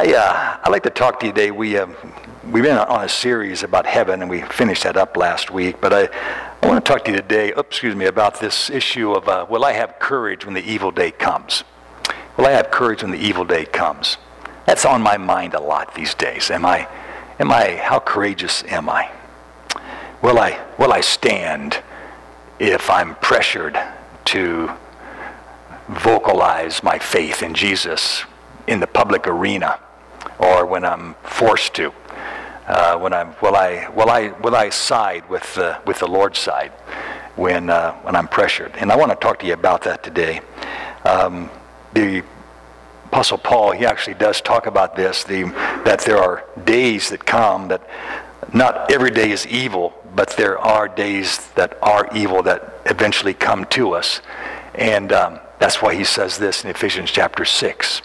I, uh, I'd like to talk to you today. We, uh, we've been on a series about heaven, and we finished that up last week. But I, I want to talk to you today, oops, excuse me, about this issue of uh, will I have courage when the evil day comes? Will I have courage when the evil day comes? That's on my mind a lot these days. Am I, am I, how courageous am I? Will I, will I stand if I'm pressured to vocalize my faith in Jesus in the public arena or when I'm forced to. Uh, when I'm, will I, will I, will I side with the, with the Lord's side when, uh, when I'm pressured? And I want to talk to you about that today. Um, the Apostle Paul, he actually does talk about this, the, that there are days that come that not every day is evil, but there are days that are evil that eventually come to us. And um, that's why he says this in Ephesians chapter 6.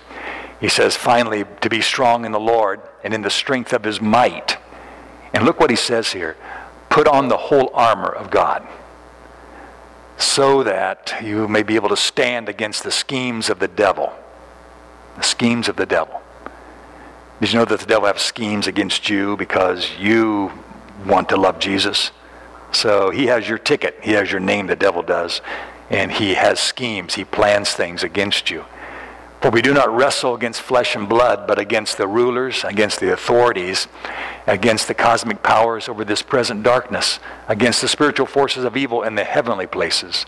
He says, finally, to be strong in the Lord and in the strength of his might. And look what he says here put on the whole armor of God so that you may be able to stand against the schemes of the devil. The schemes of the devil. Did you know that the devil has schemes against you because you want to love Jesus? So he has your ticket. He has your name, the devil does. And he has schemes. He plans things against you. For we do not wrestle against flesh and blood, but against the rulers, against the authorities, against the cosmic powers over this present darkness, against the spiritual forces of evil in the heavenly places.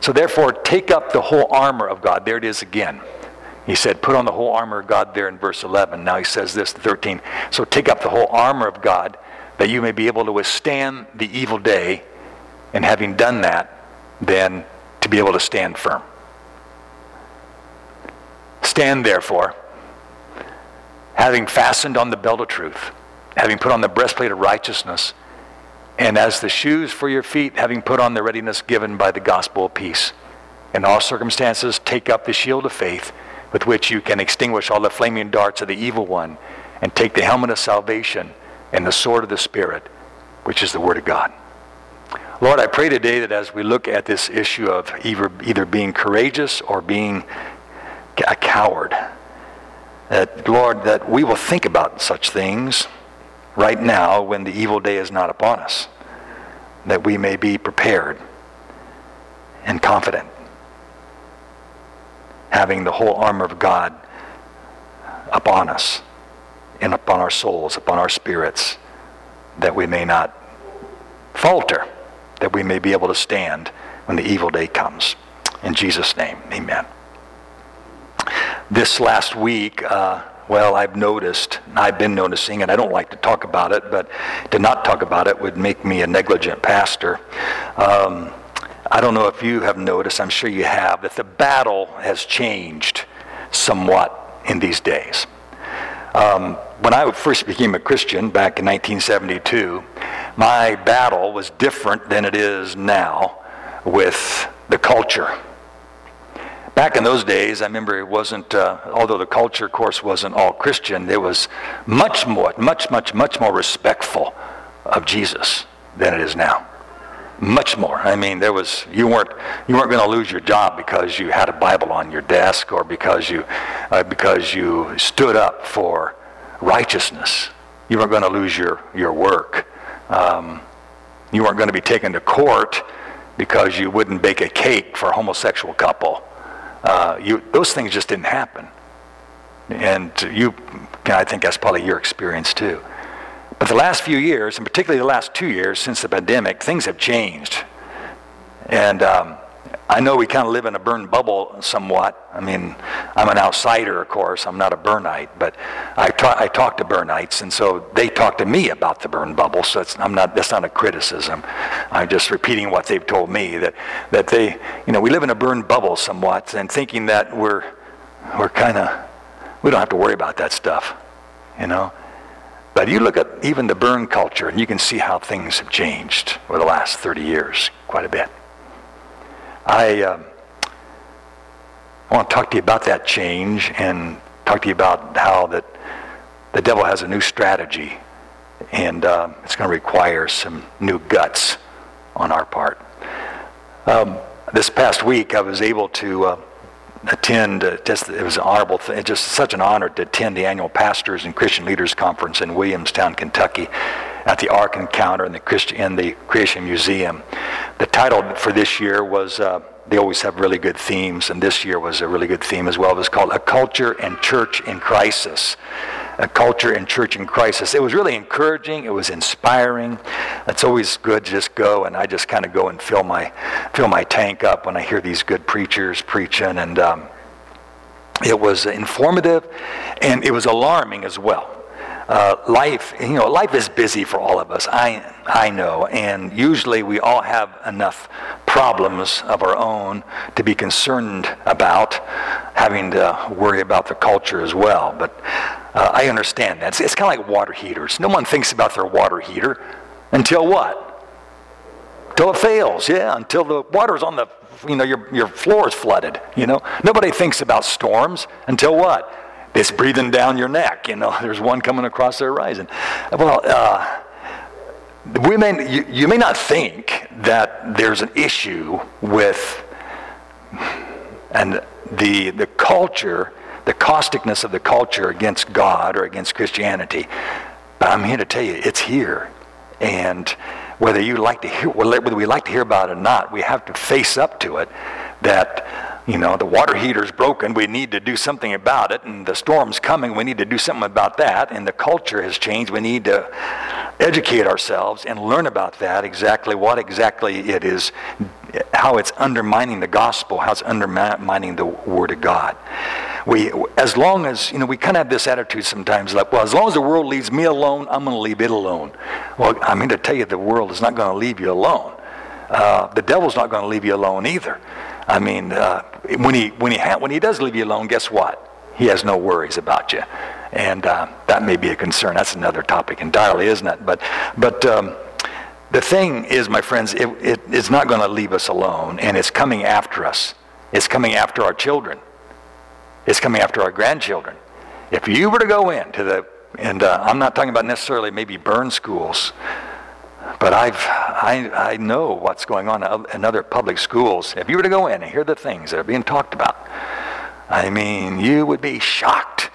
So therefore, take up the whole armor of God. There it is again. He said, put on the whole armor of God there in verse 11. Now he says this, 13. So take up the whole armor of God that you may be able to withstand the evil day, and having done that, then to be able to stand firm. Stand therefore, having fastened on the belt of truth, having put on the breastplate of righteousness, and as the shoes for your feet, having put on the readiness given by the gospel of peace. In all circumstances, take up the shield of faith with which you can extinguish all the flaming darts of the evil one, and take the helmet of salvation and the sword of the Spirit, which is the Word of God. Lord, I pray today that as we look at this issue of either, either being courageous or being a coward. That, Lord, that we will think about such things right now when the evil day is not upon us, that we may be prepared and confident, having the whole armor of God upon us and upon our souls, upon our spirits, that we may not falter, that we may be able to stand when the evil day comes. In Jesus' name, amen this last week, uh, well, I've noticed, I've been noticing, and I don't like to talk about it, but to not talk about it would make me a negligent pastor. Um, I don't know if you have noticed, I'm sure you have, that the battle has changed somewhat in these days. Um, when I first became a Christian back in 1972, my battle was different than it is now with the culture back in those days, I remember it wasn't, uh, although the culture of course wasn't all Christian, it was much more, much, much, much more respectful of Jesus than it is now. Much more. I mean, there was you weren't you weren't going to lose your job because you had a Bible on your desk or because you uh, because you stood up for righteousness. You weren't going to lose your your work. Um, you weren't going to be taken to court because you wouldn't bake a cake for a homosexual couple. Uh, you, those things just didn't happen. And you, I think that's probably your experience too. But the last few years, and particularly the last two years since the pandemic, things have changed. And um, I know we kind of live in a burn bubble somewhat. I mean, I'm an outsider, of course. I'm not a Burnite, but I, I talk to Burnites, and so they talk to me about the burn bubble. So that's, I'm not, that's not a criticism. I'm just repeating what they've told me that, that they, you know, we live in a burn bubble somewhat, and thinking that we're, we're kind of, we don't have to worry about that stuff, you know. But you look at even the burn culture, and you can see how things have changed over the last 30 years quite a bit. I, uh, I want to talk to you about that change and talk to you about how that the devil has a new strategy and uh, it's going to require some new guts on our part. Um, this past week, I was able to uh, attend, uh, just, it was an honorable thing, just such an honor to attend the annual Pastors and Christian Leaders Conference in Williamstown, Kentucky at the Ark Encounter in the, Christi- in the Creation Museum. The title for this year was, uh, they always have really good themes, and this year was a really good theme as well. It was called A Culture and Church in Crisis a culture and church in crisis. It was really encouraging. It was inspiring. It's always good to just go, and I just kind of go and fill my fill my tank up when I hear these good preachers preaching, and um, it was informative, and it was alarming as well. Uh, life, you know, life is busy for all of us. I, I know, and usually we all have enough problems of our own to be concerned about, having to worry about the culture as well. But uh, I understand that. It's, it's kind of like water heaters. No one thinks about their water heater until what? Until it fails, yeah, until the water's on the, you know, your, your floor is flooded, you know. Nobody thinks about storms until what? It's breathing down your neck, you know. There's one coming across the horizon. Well, uh, we may, you, you may not think that there's an issue with and the, the culture the causticness of the culture against God or against Christianity. But I'm here to tell you, it's here. And whether you like to hear, whether we like to hear about it or not, we have to face up to it that, you know, the water heater's broken. We need to do something about it. And the storm's coming. We need to do something about that. And the culture has changed. We need to educate ourselves and learn about that, exactly what exactly it is, how it's undermining the gospel, how it's undermining the Word of God we, as long as, you know, we kind of have this attitude sometimes like, well, as long as the world leaves me alone, I'm going to leave it alone. Well, I'm here to tell you the world is not going to leave you alone. Uh, the devil's not going to leave you alone either. I mean, uh, when, he, when, he ha- when he does leave you alone, guess what? He has no worries about you. And uh, that may be a concern. That's another topic entirely, isn't it? But, but um, the thing is, my friends, it, it, it's not going to leave us alone, and it's coming after us. It's coming after our children. It's coming after our grandchildren. If you were to go into the, and uh, I'm not talking about necessarily maybe burn schools, but I've, I, I know what's going on in other public schools. If you were to go in and hear the things that are being talked about, I mean, you would be shocked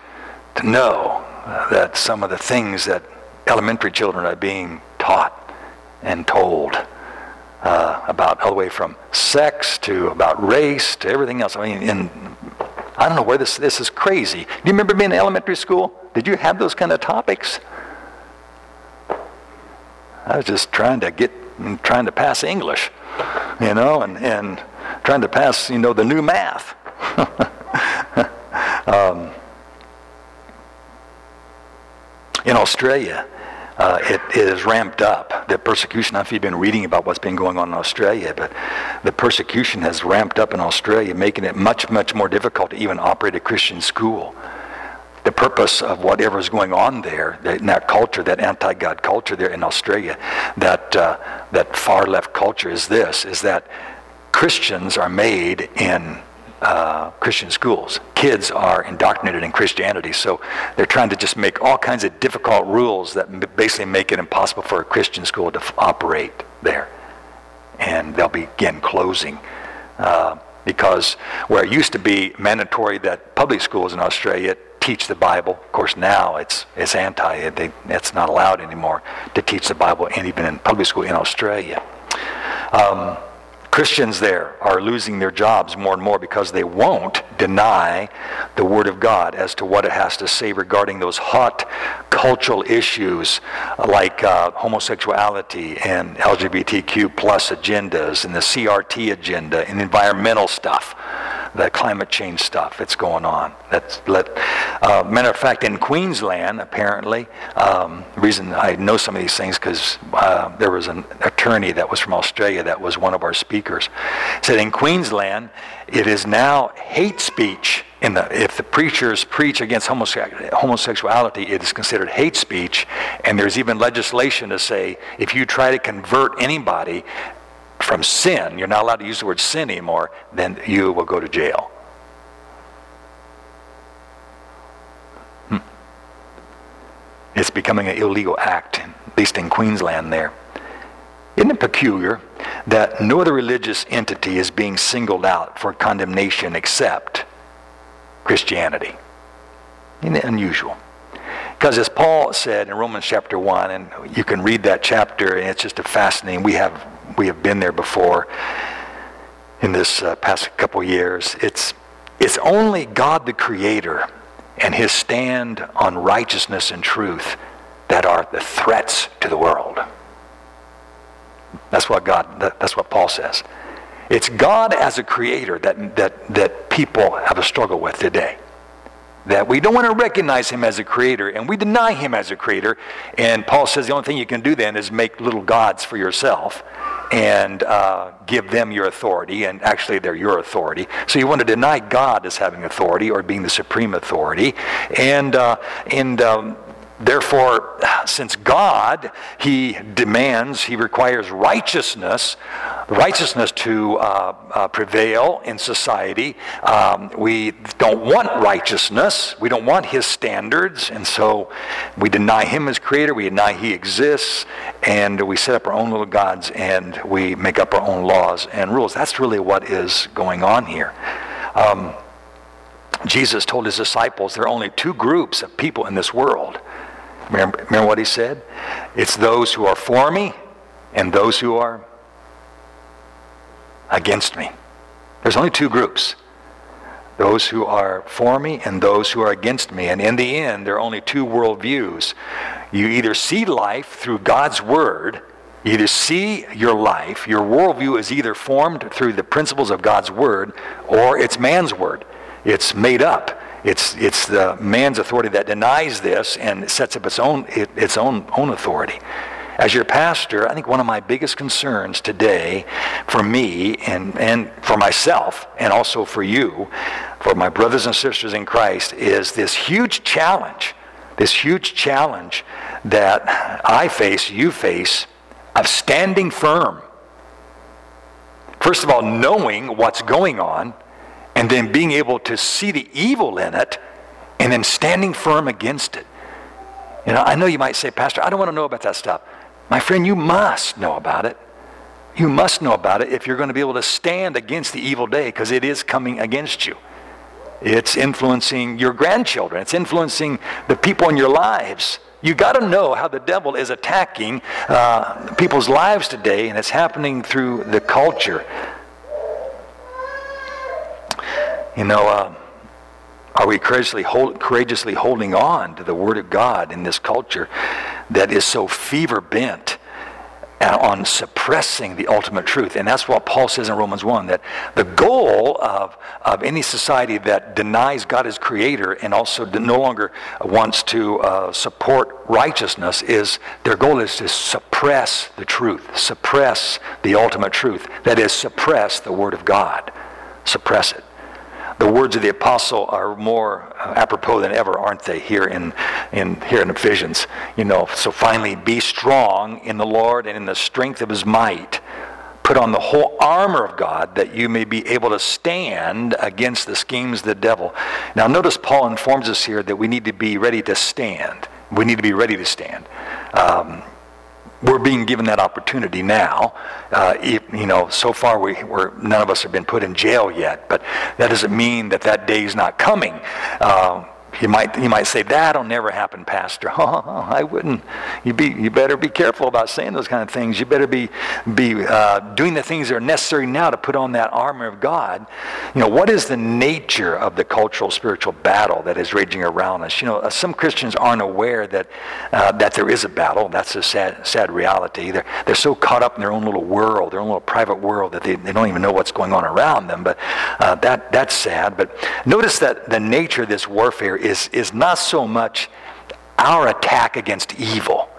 to know that some of the things that elementary children are being taught and told uh, about all the way from sex to about race to everything else. I mean, in I don't know where this, this is crazy. Do you remember being in elementary school? Did you have those kind of topics? I was just trying to get, trying to pass English, you know, and, and trying to pass, you know, the new math. um, in Australia, uh, it, it is ramped up. The persecution, you've been reading about what's been going on in Australia, but the persecution has ramped up in Australia, making it much, much more difficult to even operate a Christian school. The purpose of whatever is going on there, in that culture, that anti-God culture there in Australia, that, uh, that far left culture is this, is that Christians are made in uh, Christian schools. Kids are indoctrinated in Christianity, so they're trying to just make all kinds of difficult rules that basically make it impossible for a Christian school to f- operate there. And they'll begin closing. Uh, because where it used to be mandatory that public schools in Australia teach the Bible, of course now it's, it's anti, they, it's not allowed anymore to teach the Bible and even in public school in Australia. Um, Christians there are losing their jobs more and more because they won't deny the Word of God as to what it has to say regarding those hot cultural issues like uh, homosexuality and LGBTQ plus agendas and the CRT agenda and environmental stuff the climate change stuff that's going on. That's let, uh, matter of fact, in Queensland, apparently, um, reason I know some of these things because uh, there was an attorney that was from Australia that was one of our speakers. Said in Queensland, it is now hate speech. In the, if the preachers preach against homosexuality, it is considered hate speech, and there's even legislation to say if you try to convert anybody from sin, you're not allowed to use the word sin anymore, then you will go to jail. Hmm. It's becoming an illegal act, at least in Queensland there. Isn't it peculiar that no other religious entity is being singled out for condemnation except Christianity. Isn't it unusual? Because as Paul said in Romans chapter 1, and you can read that chapter, and it's just a fascinating, we have, we have been there before in this uh, past couple years. It's, it's only God the Creator and his stand on righteousness and truth that are the threats to the world. That's what God, that's what Paul says. It's God as a creator that, that, that people have a struggle with today. That we don't want to recognize him as a creator and we deny him as a creator. And Paul says the only thing you can do then is make little gods for yourself and uh, give them your authority, and actually they're your authority. So you want to deny God as having authority or being the supreme authority, and uh, and um, Therefore, since God, He demands, He requires righteousness, righteousness to uh, uh, prevail in society. Um, we don't want righteousness. We don't want His standards. And so we deny Him as Creator. We deny He exists. And we set up our own little gods and we make up our own laws and rules. That's really what is going on here. Um, Jesus told his disciples there are only two groups of people in this world Remember, remember what he said? It's those who are for me and those who are against me. There's only two groups those who are for me and those who are against me. And in the end, there are only two worldviews. You either see life through God's Word, you either see your life, your worldview is either formed through the principles of God's Word or it's man's Word. It's made up. It's, it's the man's authority that denies this and sets up its own, it, its own, own authority. As your pastor, I think one of my biggest concerns today for me and, and for myself and also for you, for my brothers and sisters in Christ, is this huge challenge, this huge challenge that I face, you face, of standing firm. First of all, knowing what's going on and then being able to see the evil in it and then standing firm against it. You know, I know you might say, Pastor, I don't want to know about that stuff. My friend, you must know about it. You must know about it if you're going to be able to stand against the evil day because it is coming against you. It's influencing your grandchildren. It's influencing the people in your lives. You got to know how the devil is attacking uh, people's lives today, and it's happening through the culture. You know, uh, are we courageously, hold, courageously holding on to the Word of God in this culture that is so fever bent on suppressing the ultimate truth? And that's what Paul says in Romans 1 that the goal of, of any society that denies God as creator and also no longer wants to uh, support righteousness is their goal is to suppress the truth, suppress the ultimate truth. That is, suppress the Word of God, suppress it the words of the apostle are more uh, apropos than ever, aren't they? Here in, in here in Ephesians, you know. So finally, be strong in the Lord and in the strength of His might. Put on the whole armor of God that you may be able to stand against the schemes of the devil. Now, notice Paul informs us here that we need to be ready to stand. We need to be ready to stand. Um, we're being given that opportunity now. Uh, if, you know, so far we, we're, none of us have been put in jail yet, but that doesn't mean that that day is not coming. Uh, you might, you might say, that'll never happen, Pastor. Oh, I wouldn't. You, be, you better be careful about saying those kind of things. You better be, be uh, doing the things that are necessary now to put on that armor of God. You know, what is the nature of the cultural spiritual battle that is raging around us? You know, uh, some Christians aren't aware that, uh, that there is a battle. That's a sad, sad reality. They're, they're so caught up in their own little world, their own little private world, that they, they don't even know what's going on around them. But uh, that, that's sad. But notice that the nature of this warfare is, is not so much our attack against evil.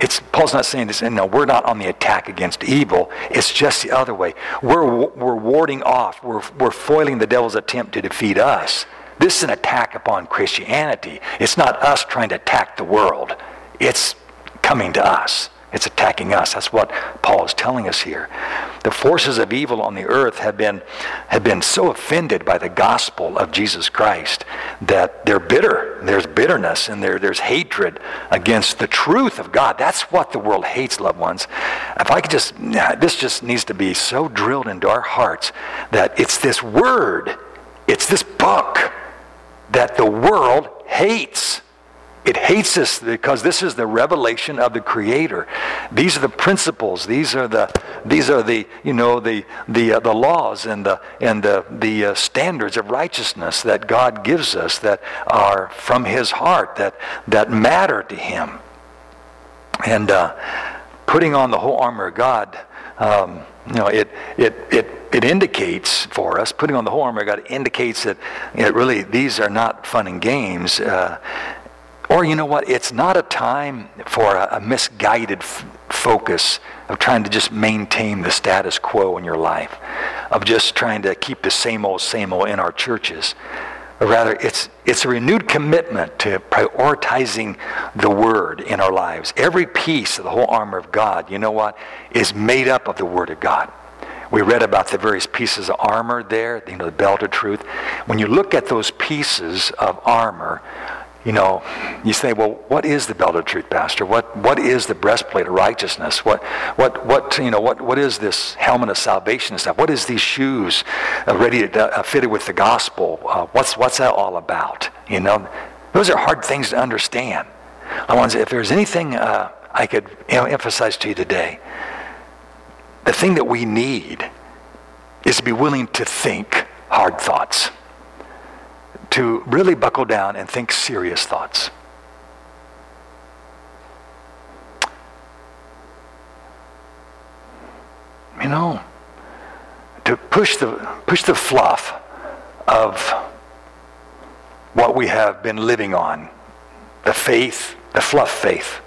It's, Paul's not saying this, no, we're not on the attack against evil. It's just the other way. We're, we're warding off, we're, we're foiling the devil's attempt to defeat us. This is an attack upon Christianity. It's not us trying to attack the world, it's coming to us. It's attacking us. That's what Paul is telling us here. The forces of evil on the earth have been, have been so offended by the gospel of Jesus Christ that they're bitter. There's bitterness and there, there's hatred against the truth of God. That's what the world hates, loved ones. If I could just, this just needs to be so drilled into our hearts that it's this word, it's this book that the world hates. It hates us because this is the revelation of the Creator. These are the principles. These are the these are the you know the the uh, the laws and the and the the uh, standards of righteousness that God gives us that are from His heart that that matter to Him. And uh, putting on the whole armor of God, um, you know, it it it it indicates for us putting on the whole armor of God indicates that it really these are not fun and games. Uh, or you know what? It's not a time for a, a misguided f- focus of trying to just maintain the status quo in your life, of just trying to keep the same old, same old in our churches. But rather, it's, it's a renewed commitment to prioritizing the Word in our lives. Every piece of the whole armor of God, you know what, is made up of the Word of God. We read about the various pieces of armor there, you know, the belt of truth. When you look at those pieces of armor, you know, you say, well, what is the belt of truth, Pastor? What, what is the breastplate of righteousness? What, what, what, you know, what, what is this helmet of salvation and stuff? What is these shoes uh, ready to, uh, fitted with the gospel? Uh, what's, what's that all about? You know, those are hard things to understand. I want to say, if there's anything uh, I could you know, emphasize to you today, the thing that we need is to be willing to think hard thoughts to really buckle down and think serious thoughts. You know, to push the, push the fluff of what we have been living on, the faith, the fluff faith.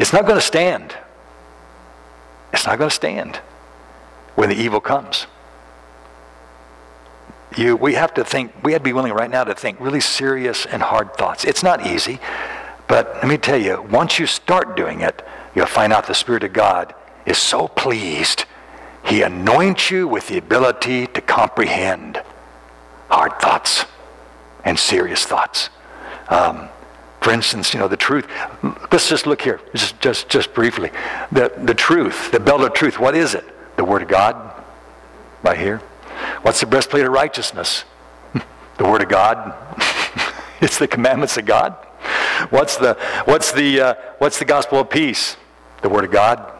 It's not going to stand. It's not going to stand when the evil comes you, we have to think, we have to be willing right now to think really serious and hard thoughts. It's not easy, but let me tell you, once you start doing it, you'll find out the Spirit of God is so pleased. He anoints you with the ability to comprehend hard thoughts and serious thoughts. Um, for instance, you know, the truth. Let's just look here, just, just, just briefly. The, the truth, the belt of truth, what is it? The Word of God, right here. What's the breastplate of righteousness? the Word of God. it's the commandments of God. What's the, what's, the, uh, what's the gospel of peace? The Word of God.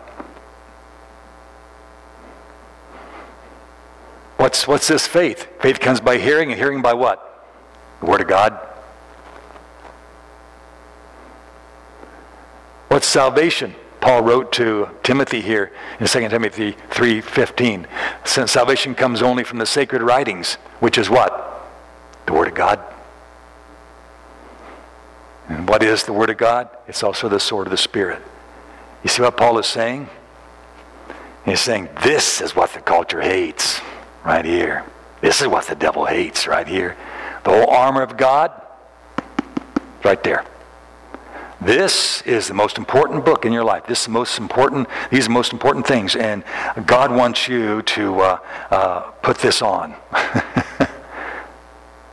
What's, what's this faith? Faith comes by hearing, and hearing by what? The Word of God. What's salvation? Paul wrote to Timothy here in 2 Timothy 3:15. Since salvation comes only from the sacred writings, which is what? The Word of God. And what is the Word of God? It's also the sword of the Spirit. You see what Paul is saying? He's saying, this is what the culture hates right here. This is what the devil hates right here. The whole armor of God, right there. This is the most important book in your life. This is the most important, these are the most important things. And God wants you to uh, uh, put this on.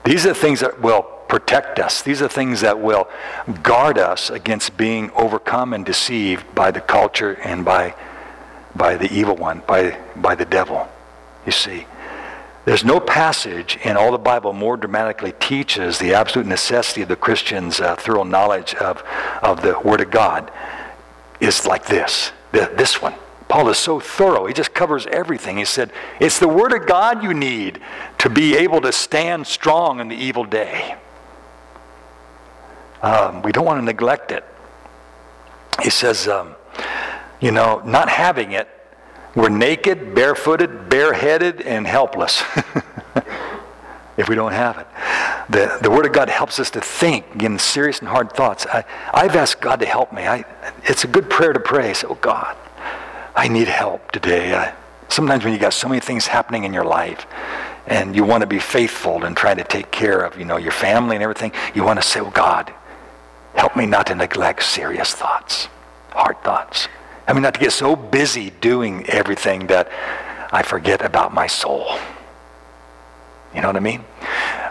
these are the things that will protect us. These are things that will guard us against being overcome and deceived by the culture and by, by the evil one, by, by the devil. You see. There's no passage in all the Bible more dramatically teaches the absolute necessity of the Christian's uh, thorough knowledge of, of the Word of God is like this. The, this one. Paul is so thorough. He just covers everything. He said, It's the Word of God you need to be able to stand strong in the evil day. Um, we don't want to neglect it. He says, um, you know, not having it we're naked, barefooted, bareheaded, and helpless if we don't have it. The, the Word of God helps us to think in serious and hard thoughts. I, I've asked God to help me. I, it's a good prayer to pray. Say, oh, God, I need help today. I, sometimes when you got so many things happening in your life and you want to be faithful and trying to take care of you know, your family and everything, you want to say, oh, God, help me not to neglect serious thoughts, hard thoughts. I mean, not to get so busy doing everything that I forget about my soul. You know what I mean?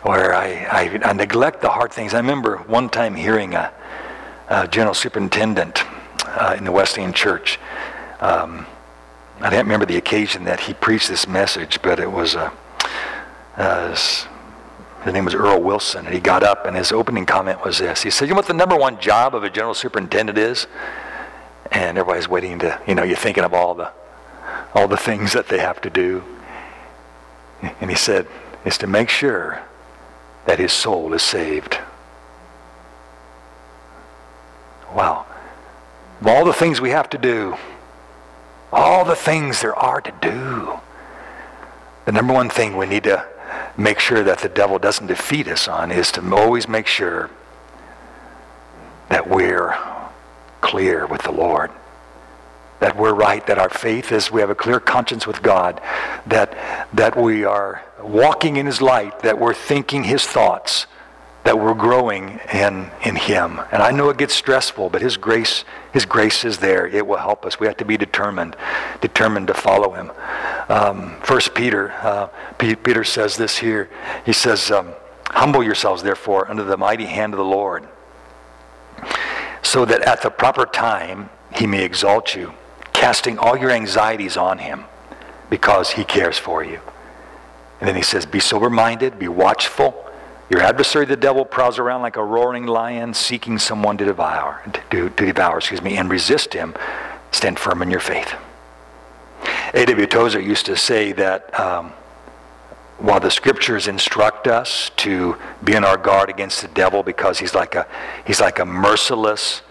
Where I, I, I neglect the hard things. I remember one time hearing a, a general superintendent uh, in the Wesleyan Church. Um, I can't remember the occasion that he preached this message, but it was a, a his name was Earle Wilson, and he got up, and his opening comment was this. He said, You know what the number one job of a general superintendent is? And everybody's waiting to, you know, you're thinking of all the, all the things that they have to do. And he said, is to make sure that his soul is saved. Wow. Of all the things we have to do, all the things there are to do, the number one thing we need to make sure that the devil doesn't defeat us on is to always make sure that we're clear with the Lord. That we're right, that our faith is, we have a clear conscience with God, that, that we are walking in His light, that we're thinking His thoughts, that we're growing in, in Him. And I know it gets stressful, but His grace, His grace is there. It will help us. We have to be determined, determined to follow Him. Um, First Peter, uh, Peter says this here. He says, um, "Humble yourselves, therefore, under the mighty hand of the Lord, so that at the proper time He may exalt you, casting all your anxieties on Him, because He cares for you." And then He says, "Be sober-minded, be watchful." Your adversary, the devil, prowls around like a roaring lion, seeking someone to devour, to, to devour, excuse me, and resist him. Stand firm in your faith. A.W. Tozer used to say that um, while the scriptures instruct us to be on our guard against the devil because he's like a he's like a merciless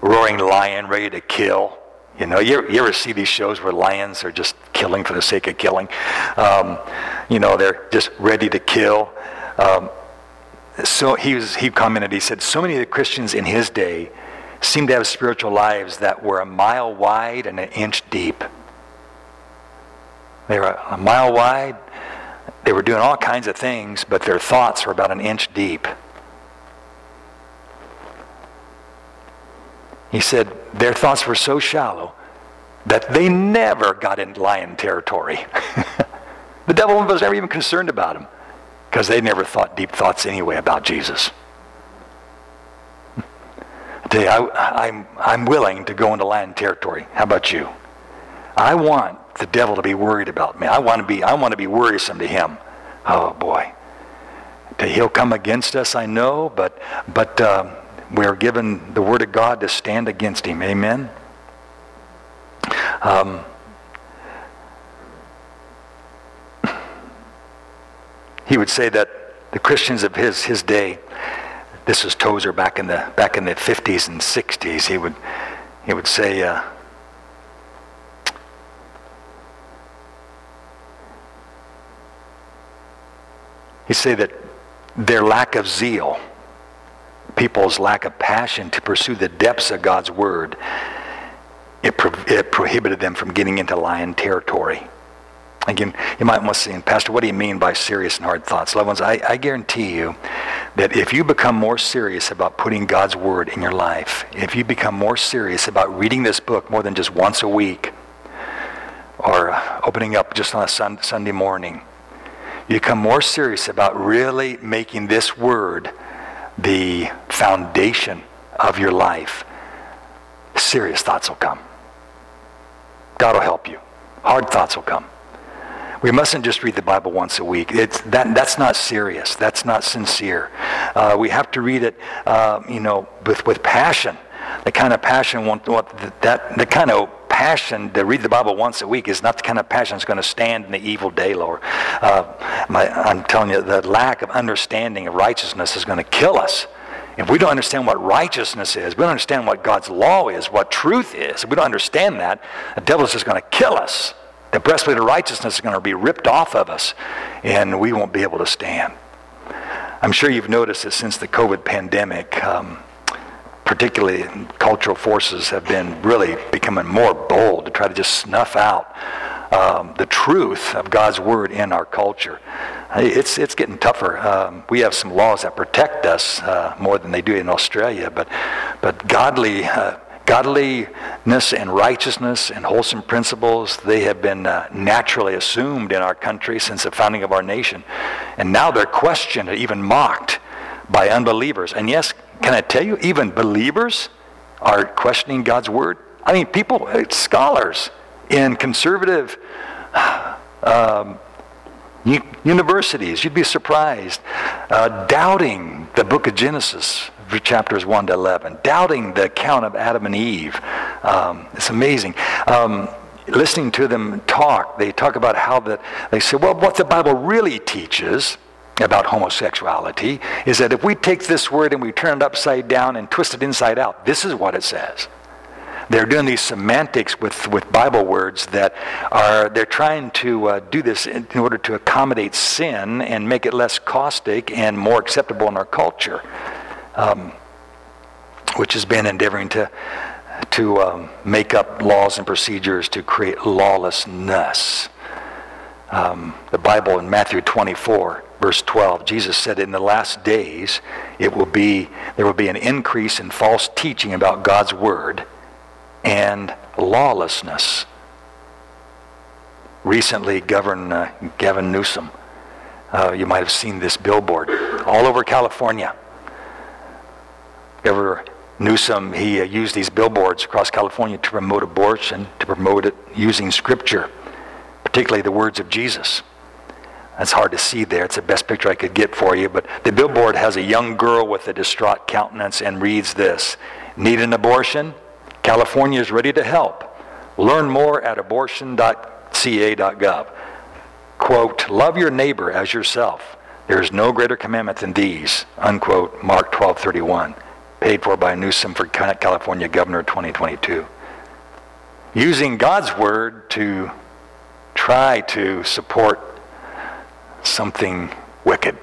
roaring lion ready to kill. You know, you you ever see these shows where lions are just killing for the sake of killing? Um, you know, they're just ready to kill. Um, so he, was, he commented, he said, so many of the Christians in his day seemed to have spiritual lives that were a mile wide and an inch deep. They were a mile wide. They were doing all kinds of things, but their thoughts were about an inch deep. He said their thoughts were so shallow that they never got into lion territory. the devil was never even concerned about them because they never thought deep thoughts anyway about Jesus. I tell you, I, I'm, I'm willing to go into lion territory. How about you? I want the devil to be worried about me. I want to be, I want to be worrisome to him. Oh boy. He'll come against us, I know, but, but um, we're given the word of God to stand against him. Amen? Um, he would say that the Christians of his, his day, this was Tozer back in the, back in the 50s and 60s, he would, he would say, uh, He say that their lack of zeal, people's lack of passion to pursue the depths of God's word, it, pro- it prohibited them from getting into lion territory. Again, you might want to say, Pastor, what do you mean by serious and hard thoughts? Loved ones, I, I guarantee you that if you become more serious about putting God's word in your life, if you become more serious about reading this book more than just once a week, or opening up just on a sun, Sunday morning, you become more serious about really making this word the foundation of your life, serious thoughts will come. God will help you. Hard thoughts will come. We mustn't just read the Bible once a week. It's, that, that's not serious. That's not sincere. Uh, we have to read it, uh, you know, with, with passion. The kind of passion, what, that, the kind of passion to read the Bible once a week is not the kind of passion that's going to stand in the evil day, Lord. Uh, my, I'm telling you, the lack of understanding of righteousness is going to kill us. If we don't understand what righteousness is, we don't understand what God's law is, what truth is, if we don't understand that, the devil is just going to kill us. The breastplate of righteousness is going to be ripped off of us, and we won't be able to stand. I'm sure you've noticed that since the COVID pandemic, um, particularly cultural forces have been really becoming more bold to try to just snuff out um, the truth of God's word in our culture. It's, it's getting tougher. Um, we have some laws that protect us uh, more than they do in Australia, but, but godly, uh, godliness and righteousness and wholesome principles, they have been uh, naturally assumed in our country since the founding of our nation. And now they're questioned, even mocked by unbelievers. And yes, can I tell you, even believers are questioning God's word? I mean, people, scholars in conservative um, universities, you'd be surprised, uh, doubting the book of Genesis, chapters 1 to 11, doubting the account of Adam and Eve. Um, it's amazing. Um, listening to them talk, they talk about how that, they say, well, what the Bible really teaches about homosexuality is that if we take this word and we turn it upside down and twist it inside out, this is what it says. They're doing these semantics with, with Bible words that are, they're trying to uh, do this in, in order to accommodate sin and make it less caustic and more acceptable in our culture, um, which has been endeavoring to, to um, make up laws and procedures to create lawlessness. Um, the Bible in Matthew 24 verse 12 jesus said in the last days it will be there will be an increase in false teaching about god's word and lawlessness. Recently governor uh, gavin newsom uh, you might have seen this billboard all over california. Governor newsom he uh, used these billboards across california to promote abortion to promote it using scripture particularly the words of jesus that's hard to see there. It's the best picture I could get for you. But the billboard has a young girl with a distraught countenance and reads this Need an abortion? California is ready to help. Learn more at abortion.ca.gov. Quote, Love your neighbor as yourself. There is no greater commandment than these. Unquote, Mark 12:31. Paid for by Newsom for California Governor 2022. Using God's word to try to support something wicked.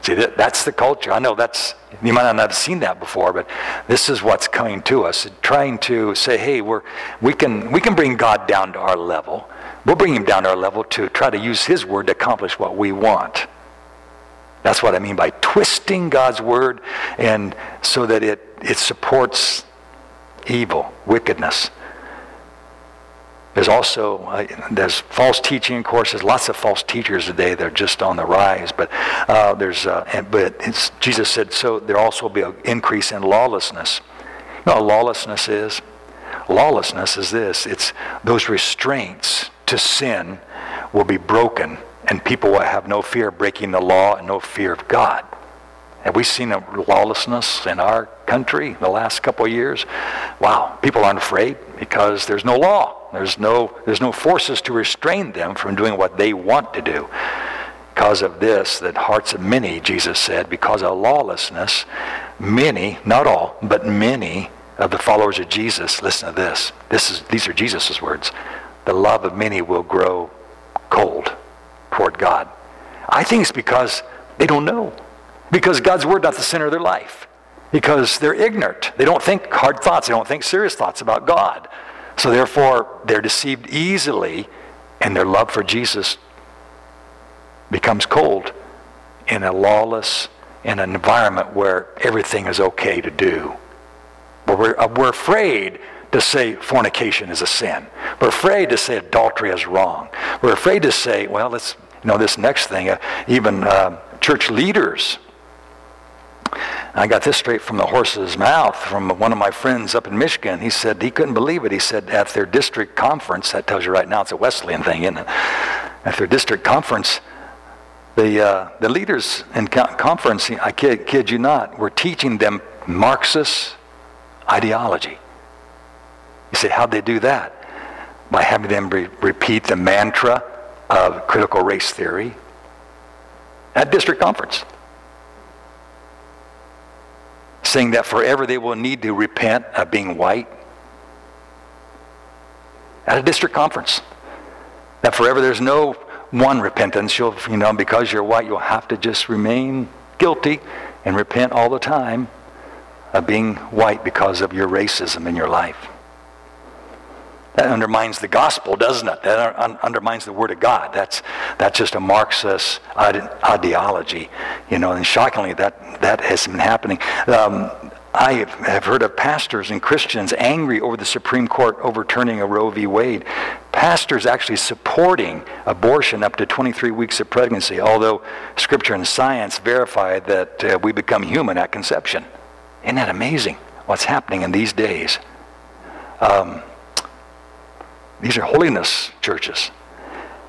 See, that, that's the culture. I know that's, you might not have seen that before, but this is what's coming to us. Trying to say, hey, we're, we, can, we can bring God down to our level. We'll bring him down to our level to try to use his word to accomplish what we want. That's what I mean by twisting God's word and so that it, it supports evil, wickedness. There's also uh, there's false teaching, of course. There's lots of false teachers today. They're just on the rise. But uh, there's uh, and, but Jesus said so. There also will be an increase in lawlessness. You know what lawlessness is? Lawlessness is this. It's those restraints to sin will be broken, and people will have no fear of breaking the law and no fear of God. Have we seen a lawlessness in our country in the last couple of years? Wow, people aren't afraid because there's no law. There's no, there's no forces to restrain them from doing what they want to do. Because of this, that hearts of many, Jesus said, because of lawlessness, many, not all, but many of the followers of Jesus, listen to this. this is, these are Jesus' words. The love of many will grow cold toward God. I think it's because they don't know. Because God's word not the center of their life. Because they're ignorant. They don't think hard thoughts. They don't think serious thoughts about God. So therefore, they're deceived easily, and their love for Jesus becomes cold in a lawless, in an environment where everything is okay to do. But we're, uh, we're afraid to say fornication is a sin. We're afraid to say adultery is wrong. We're afraid to say, well, let's, you know, this next thing, uh, even uh, church leaders I got this straight from the horse's mouth from one of my friends up in Michigan. He said he couldn't believe it. He said at their district conference, that tells you right now it's a Wesleyan thing, isn't it? At their district conference, the, uh, the leaders in conference, I kid, kid you not, were teaching them Marxist ideology. You say, how'd they do that? By having them re- repeat the mantra of critical race theory at district conference saying that forever they will need to repent of being white at a district conference. That forever there's no one repentance. You'll, you know, because you're white, you'll have to just remain guilty and repent all the time of being white because of your racism in your life. That undermines the gospel, doesn't it? That un- undermines the word of God. That's, that's just a Marxist ide- ideology, you know, and shockingly that, that has been happening. Um, I have heard of pastors and Christians angry over the Supreme Court overturning a Roe v. Wade. Pastors actually supporting abortion up to 23 weeks of pregnancy, although Scripture and science verify that uh, we become human at conception. Isn't that amazing what's happening in these days? Um, these are holiness churches.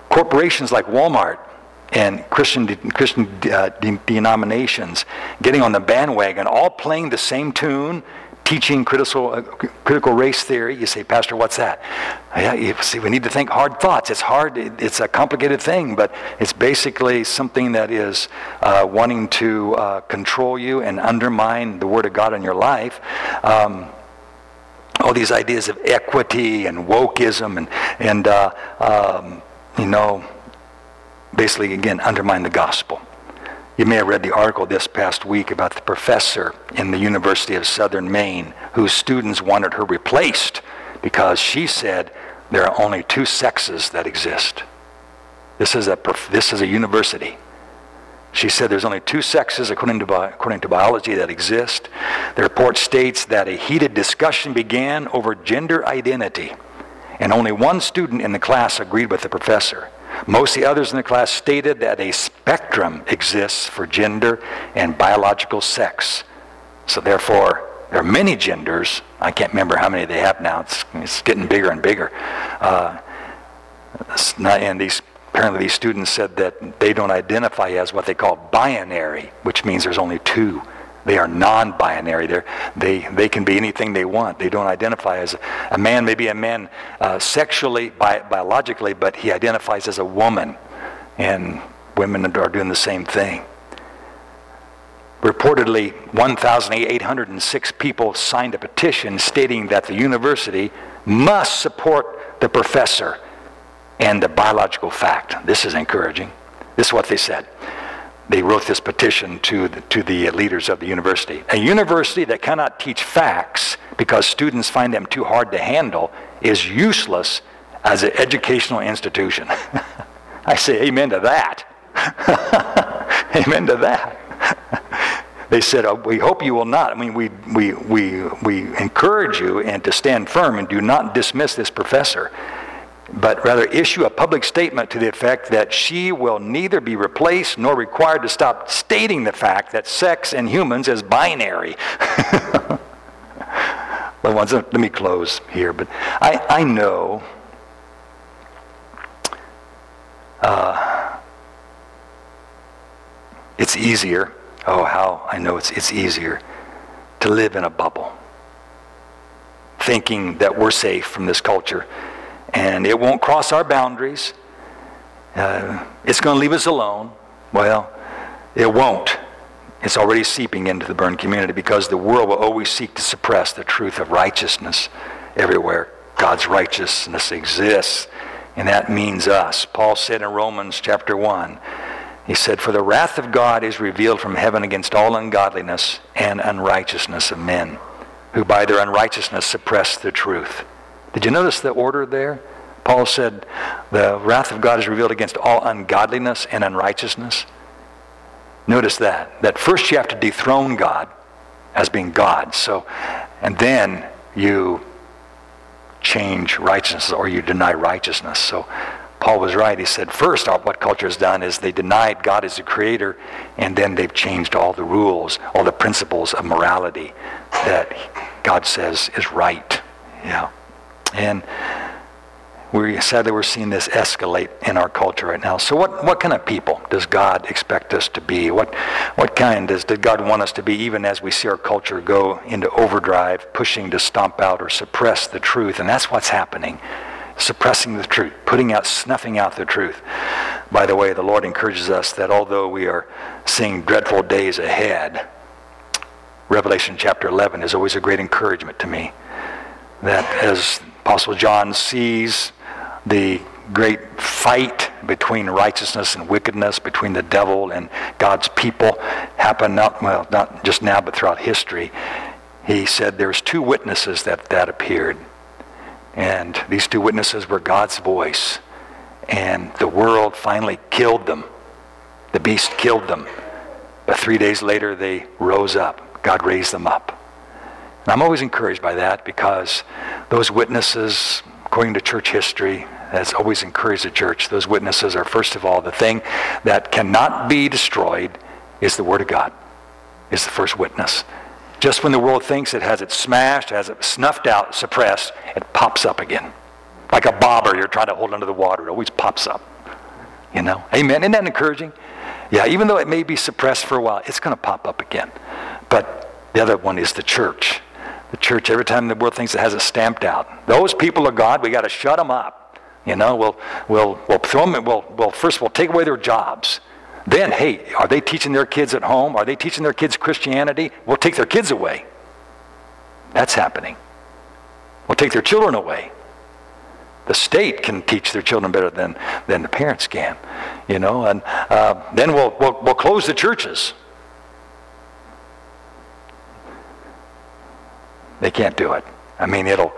corporations like Walmart and Christian, Christian uh, denominations getting on the bandwagon, all playing the same tune, teaching critical, uh, critical race theory. You say, Pastor, what's that? Yeah, you see, we need to think hard thoughts. It's hard, it's a complicated thing, but it's basically something that is uh, wanting to uh, control you and undermine the Word of God in your life. Um, all these ideas of equity and wokeism and, and uh, um, you know, basically, again, undermine the gospel. You may have read the article this past week about the professor in the University of Southern Maine whose students wanted her replaced because she said there are only two sexes that exist. This is a, this is a university. She said there's only two sexes according to, according to biology that exist. The report states that a heated discussion began over gender identity, and only one student in the class agreed with the professor. Most of the others in the class stated that a spectrum exists for gender and biological sex. So therefore, there are many genders. I can't remember how many they have now. It's, it's getting bigger and bigger. Uh, and these apparently these students said that they don't identify as what they call binary, which means there's only two they are non-binary. They're, they they can be anything they want. They don't identify as a man. Maybe a man uh, sexually, bi- biologically, but he identifies as a woman, and women are doing the same thing. Reportedly, 1,806 people signed a petition stating that the university must support the professor and the biological fact. This is encouraging. This is what they said they wrote this petition to the, to the leaders of the university. A university that cannot teach facts because students find them too hard to handle is useless as an educational institution. I say amen to that. amen to that. they said, oh, we hope you will not. I mean, we, we, we, we encourage you and to stand firm and do not dismiss this professor but rather issue a public statement to the effect that she will neither be replaced nor required to stop stating the fact that sex in humans is binary. let me close here, but I, I know uh, it's easier. Oh, how I know it's, it's easier to live in a bubble, thinking that we're safe from this culture and it won't cross our boundaries. Uh, it's going to leave us alone. Well, it won't. It's already seeping into the burned community because the world will always seek to suppress the truth of righteousness everywhere. God's righteousness exists, and that means us. Paul said in Romans chapter 1, he said, For the wrath of God is revealed from heaven against all ungodliness and unrighteousness of men, who by their unrighteousness suppress the truth. Did you notice the order there? Paul said, The wrath of God is revealed against all ungodliness and unrighteousness. Notice that. That first you have to dethrone God as being God. So, and then you change righteousness or you deny righteousness. So Paul was right. He said, first, what culture has done is they denied God as the creator, and then they've changed all the rules, all the principles of morality that God says is right. Yeah. And we sadly we're seeing this escalate in our culture right now. So what, what kind of people does God expect us to be? What what kind does did God want us to be even as we see our culture go into overdrive, pushing to stomp out or suppress the truth? And that's what's happening. Suppressing the truth, putting out, snuffing out the truth. By the way, the Lord encourages us that although we are seeing dreadful days ahead, Revelation chapter 11 is always a great encouragement to me. That as Apostle John sees the great fight between righteousness and wickedness, between the devil and God's people, happen not well, not just now, but throughout history. He said there's two witnesses that that appeared, and these two witnesses were God's voice, and the world finally killed them. The beast killed them, but three days later they rose up. God raised them up. And I'm always encouraged by that because those witnesses, according to church history, has always encouraged the church. Those witnesses are, first of all, the thing that cannot be destroyed is the Word of God, is the first witness. Just when the world thinks it has it smashed, has it snuffed out, suppressed, it pops up again. Like a bobber you're trying to hold under the water, it always pops up. You know? Amen. Isn't that encouraging? Yeah, even though it may be suppressed for a while, it's going to pop up again. But the other one is the church. The church, every time the world thinks it has it stamped out, those people of God, we got to shut them up. You know, we'll, we'll, we'll throw them, we'll, we'll, first we'll take away their jobs. Then, hey, are they teaching their kids at home? Are they teaching their kids Christianity? We'll take their kids away. That's happening. We'll take their children away. The state can teach their children better than, than the parents can, you know. And uh, then we'll, we'll, we'll close the churches. They can't do it. I mean, it'll,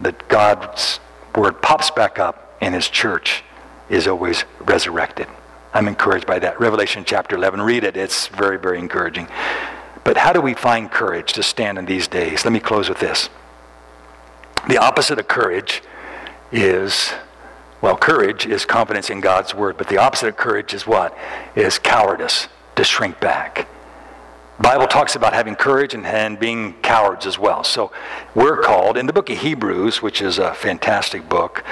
that God's word pops back up and his church is always resurrected. I'm encouraged by that. Revelation chapter 11, read it. It's very, very encouraging. But how do we find courage to stand in these days? Let me close with this. The opposite of courage is, well, courage is confidence in God's word, but the opposite of courage is what? Is cowardice, to shrink back. Bible talks about having courage and, and being cowards as well. So we're called, in the book of Hebrews, which is a fantastic book,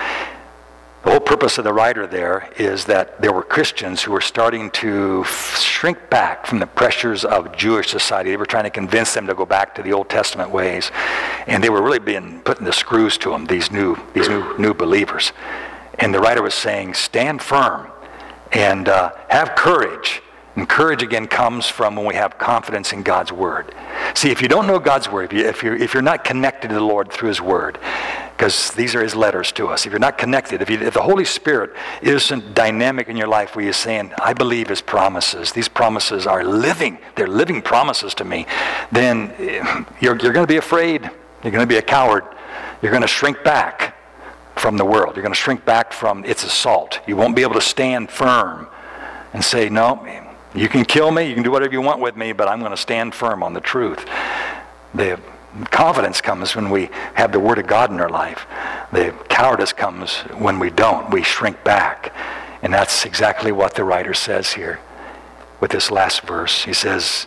the whole purpose of the writer there is that there were Christians who were starting to shrink back from the pressures of Jewish society. They were trying to convince them to go back to the Old Testament ways, and they were really being putting the screws to them. These new, these new, new believers, and the writer was saying, "Stand firm and uh, have courage." And courage again comes from when we have confidence in God's word. See, if you don't know God's word, if, you, if, you're, if you're not connected to the Lord through his word, because these are his letters to us. If you're not connected, if, you, if, the Holy Spirit isn't dynamic in your life where you're saying, I believe his promises, these promises are living, they're living promises to me, then eh, you're, you're going to be afraid. You're going to be a coward. You're going to shrink back from the world. You're going to shrink back from its assault. You won't be able to stand firm and say, No, you can kill me, you can do whatever you want with me, but I'm going to stand firm on the truth. The confidence comes when we have the Word of God in our life. The cowardice comes when we don't. We shrink back. And that's exactly what the writer says here with this last verse. He says,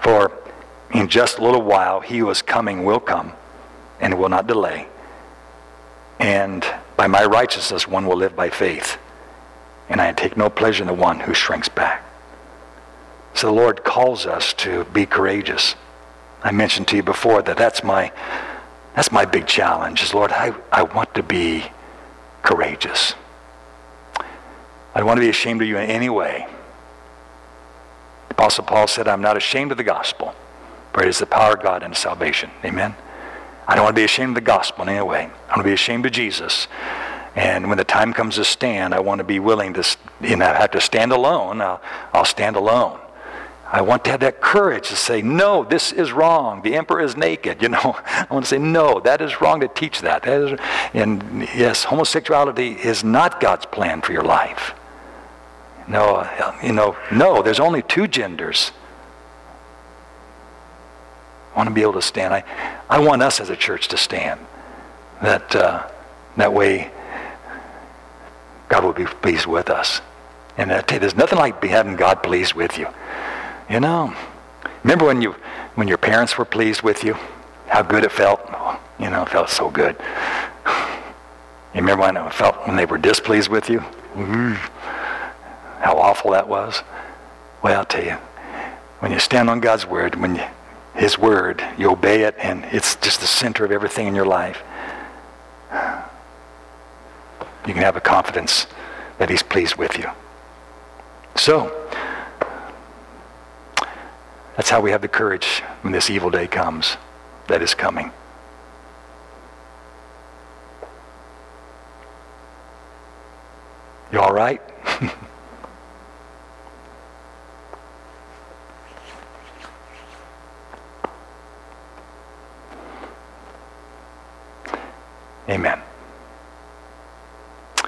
For in just a little while he who is coming will come and will not delay. And by my righteousness one will live by faith. And I take no pleasure in the one who shrinks back. So the Lord calls us to be courageous. I mentioned to you before that that's my, that's my big challenge is, Lord, I, I want to be courageous. I don't want to be ashamed of you in any way. The Apostle Paul said, I'm not ashamed of the gospel, for it is the power of God unto salvation. Amen? I don't want to be ashamed of the gospel in any way. I want to be ashamed of Jesus. And when the time comes to stand, I want to be willing to, you know, have to stand alone. I'll, I'll stand alone. I want to have that courage to say, no, this is wrong. The emperor is naked. You know, I want to say, no, that is wrong to teach that. that is, and yes, homosexuality is not God's plan for your life. No, you know, no, there's only two genders. I want to be able to stand. I, I want us as a church to stand. That, uh, that way, God will be pleased with us. And I tell you, there's nothing like having God pleased with you. You know, remember when you when your parents were pleased with you? How good it felt? You know, it felt so good. You remember when it felt when they were displeased with you? Mm-hmm. How awful that was? Well, I'll tell you, when you stand on God's word, when you, His word, you obey it, and it's just the center of everything in your life, you can have a confidence that He's pleased with you. So, that's how we have the courage when this evil day comes that is coming. You all right? Amen.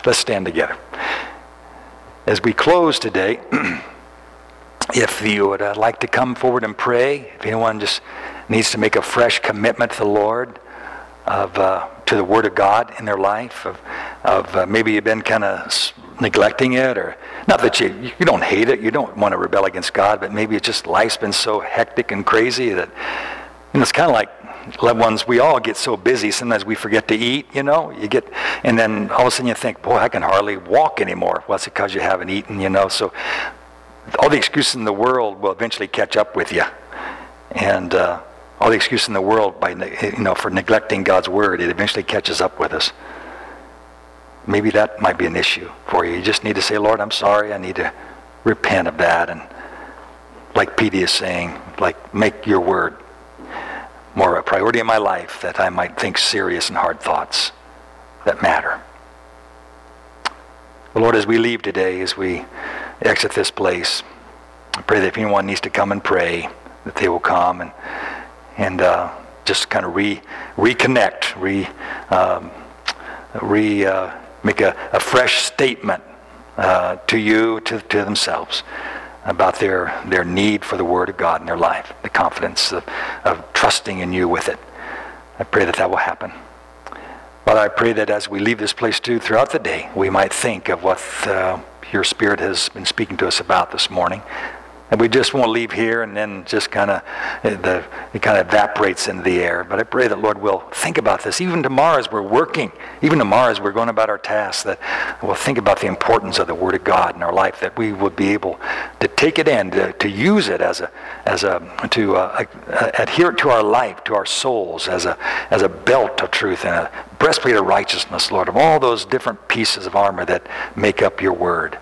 Let's stand together. As we close today, if you would uh, like to come forward and pray, if anyone just needs to make a fresh commitment to the Lord, of uh, to the Word of God in their life, of, of uh, maybe you've been kind of neglecting it, or not that you you don't hate it, you don't want to rebel against God, but maybe it's just life's been so hectic and crazy that you know, it's kind of like loved ones, we all get so busy, sometimes we forget to eat, you know. You get, and then all of a sudden you think, boy, I can hardly walk anymore. Well, it's because you haven't eaten, you know. So all the excuses in the world will eventually catch up with you. And uh, all the excuses in the world by, you know, for neglecting God's word, it eventually catches up with us. Maybe that might be an issue for you. You just need to say, Lord, I'm sorry. I need to repent of that. And like Petey is saying, like make your word more a priority in my life that I might think serious and hard thoughts that matter. Lord, as we leave today, as we exit this place, I pray that if anyone needs to come and pray, that they will come and and uh, just kind of re reconnect, re um, re uh, make a, a fresh statement uh, to you, to, to themselves about their, their need for the Word of God in their life, the confidence of, of trusting in you with it. I pray that that will happen. Father, I pray that as we leave this place too, throughout the day, we might think of what uh, your Spirit has been speaking to us about this morning. And we just won't leave here and then just kind of, the, it kind of evaporates into the air. But I pray that, Lord, we'll think about this. Even tomorrow as we're working, even tomorrow as we're going about our tasks, that we'll think about the importance of the Word of God in our life, that we would be able to take it in, to, to use it as a, as a, to uh, adhere it to our life, to our souls, as a, as a belt of truth and a breastplate of righteousness, Lord, of all those different pieces of armor that make up your Word.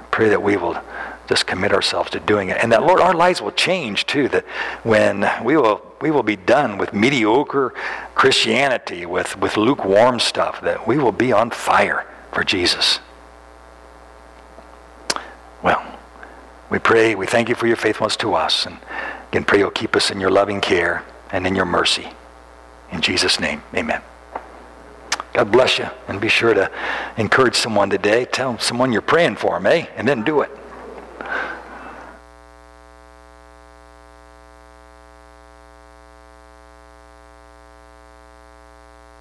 I pray that we will just commit ourselves to doing it. And that, Lord, our lives will change too. That when we will, we will be done with mediocre Christianity, with, with lukewarm stuff, that we will be on fire for Jesus. Well, we pray, we thank you for your faithfulness to us. And again, pray you'll keep us in your loving care and in your mercy. In Jesus' name, amen. God bless you. And be sure to encourage someone today. Tell someone you're praying for them, eh? And then do it.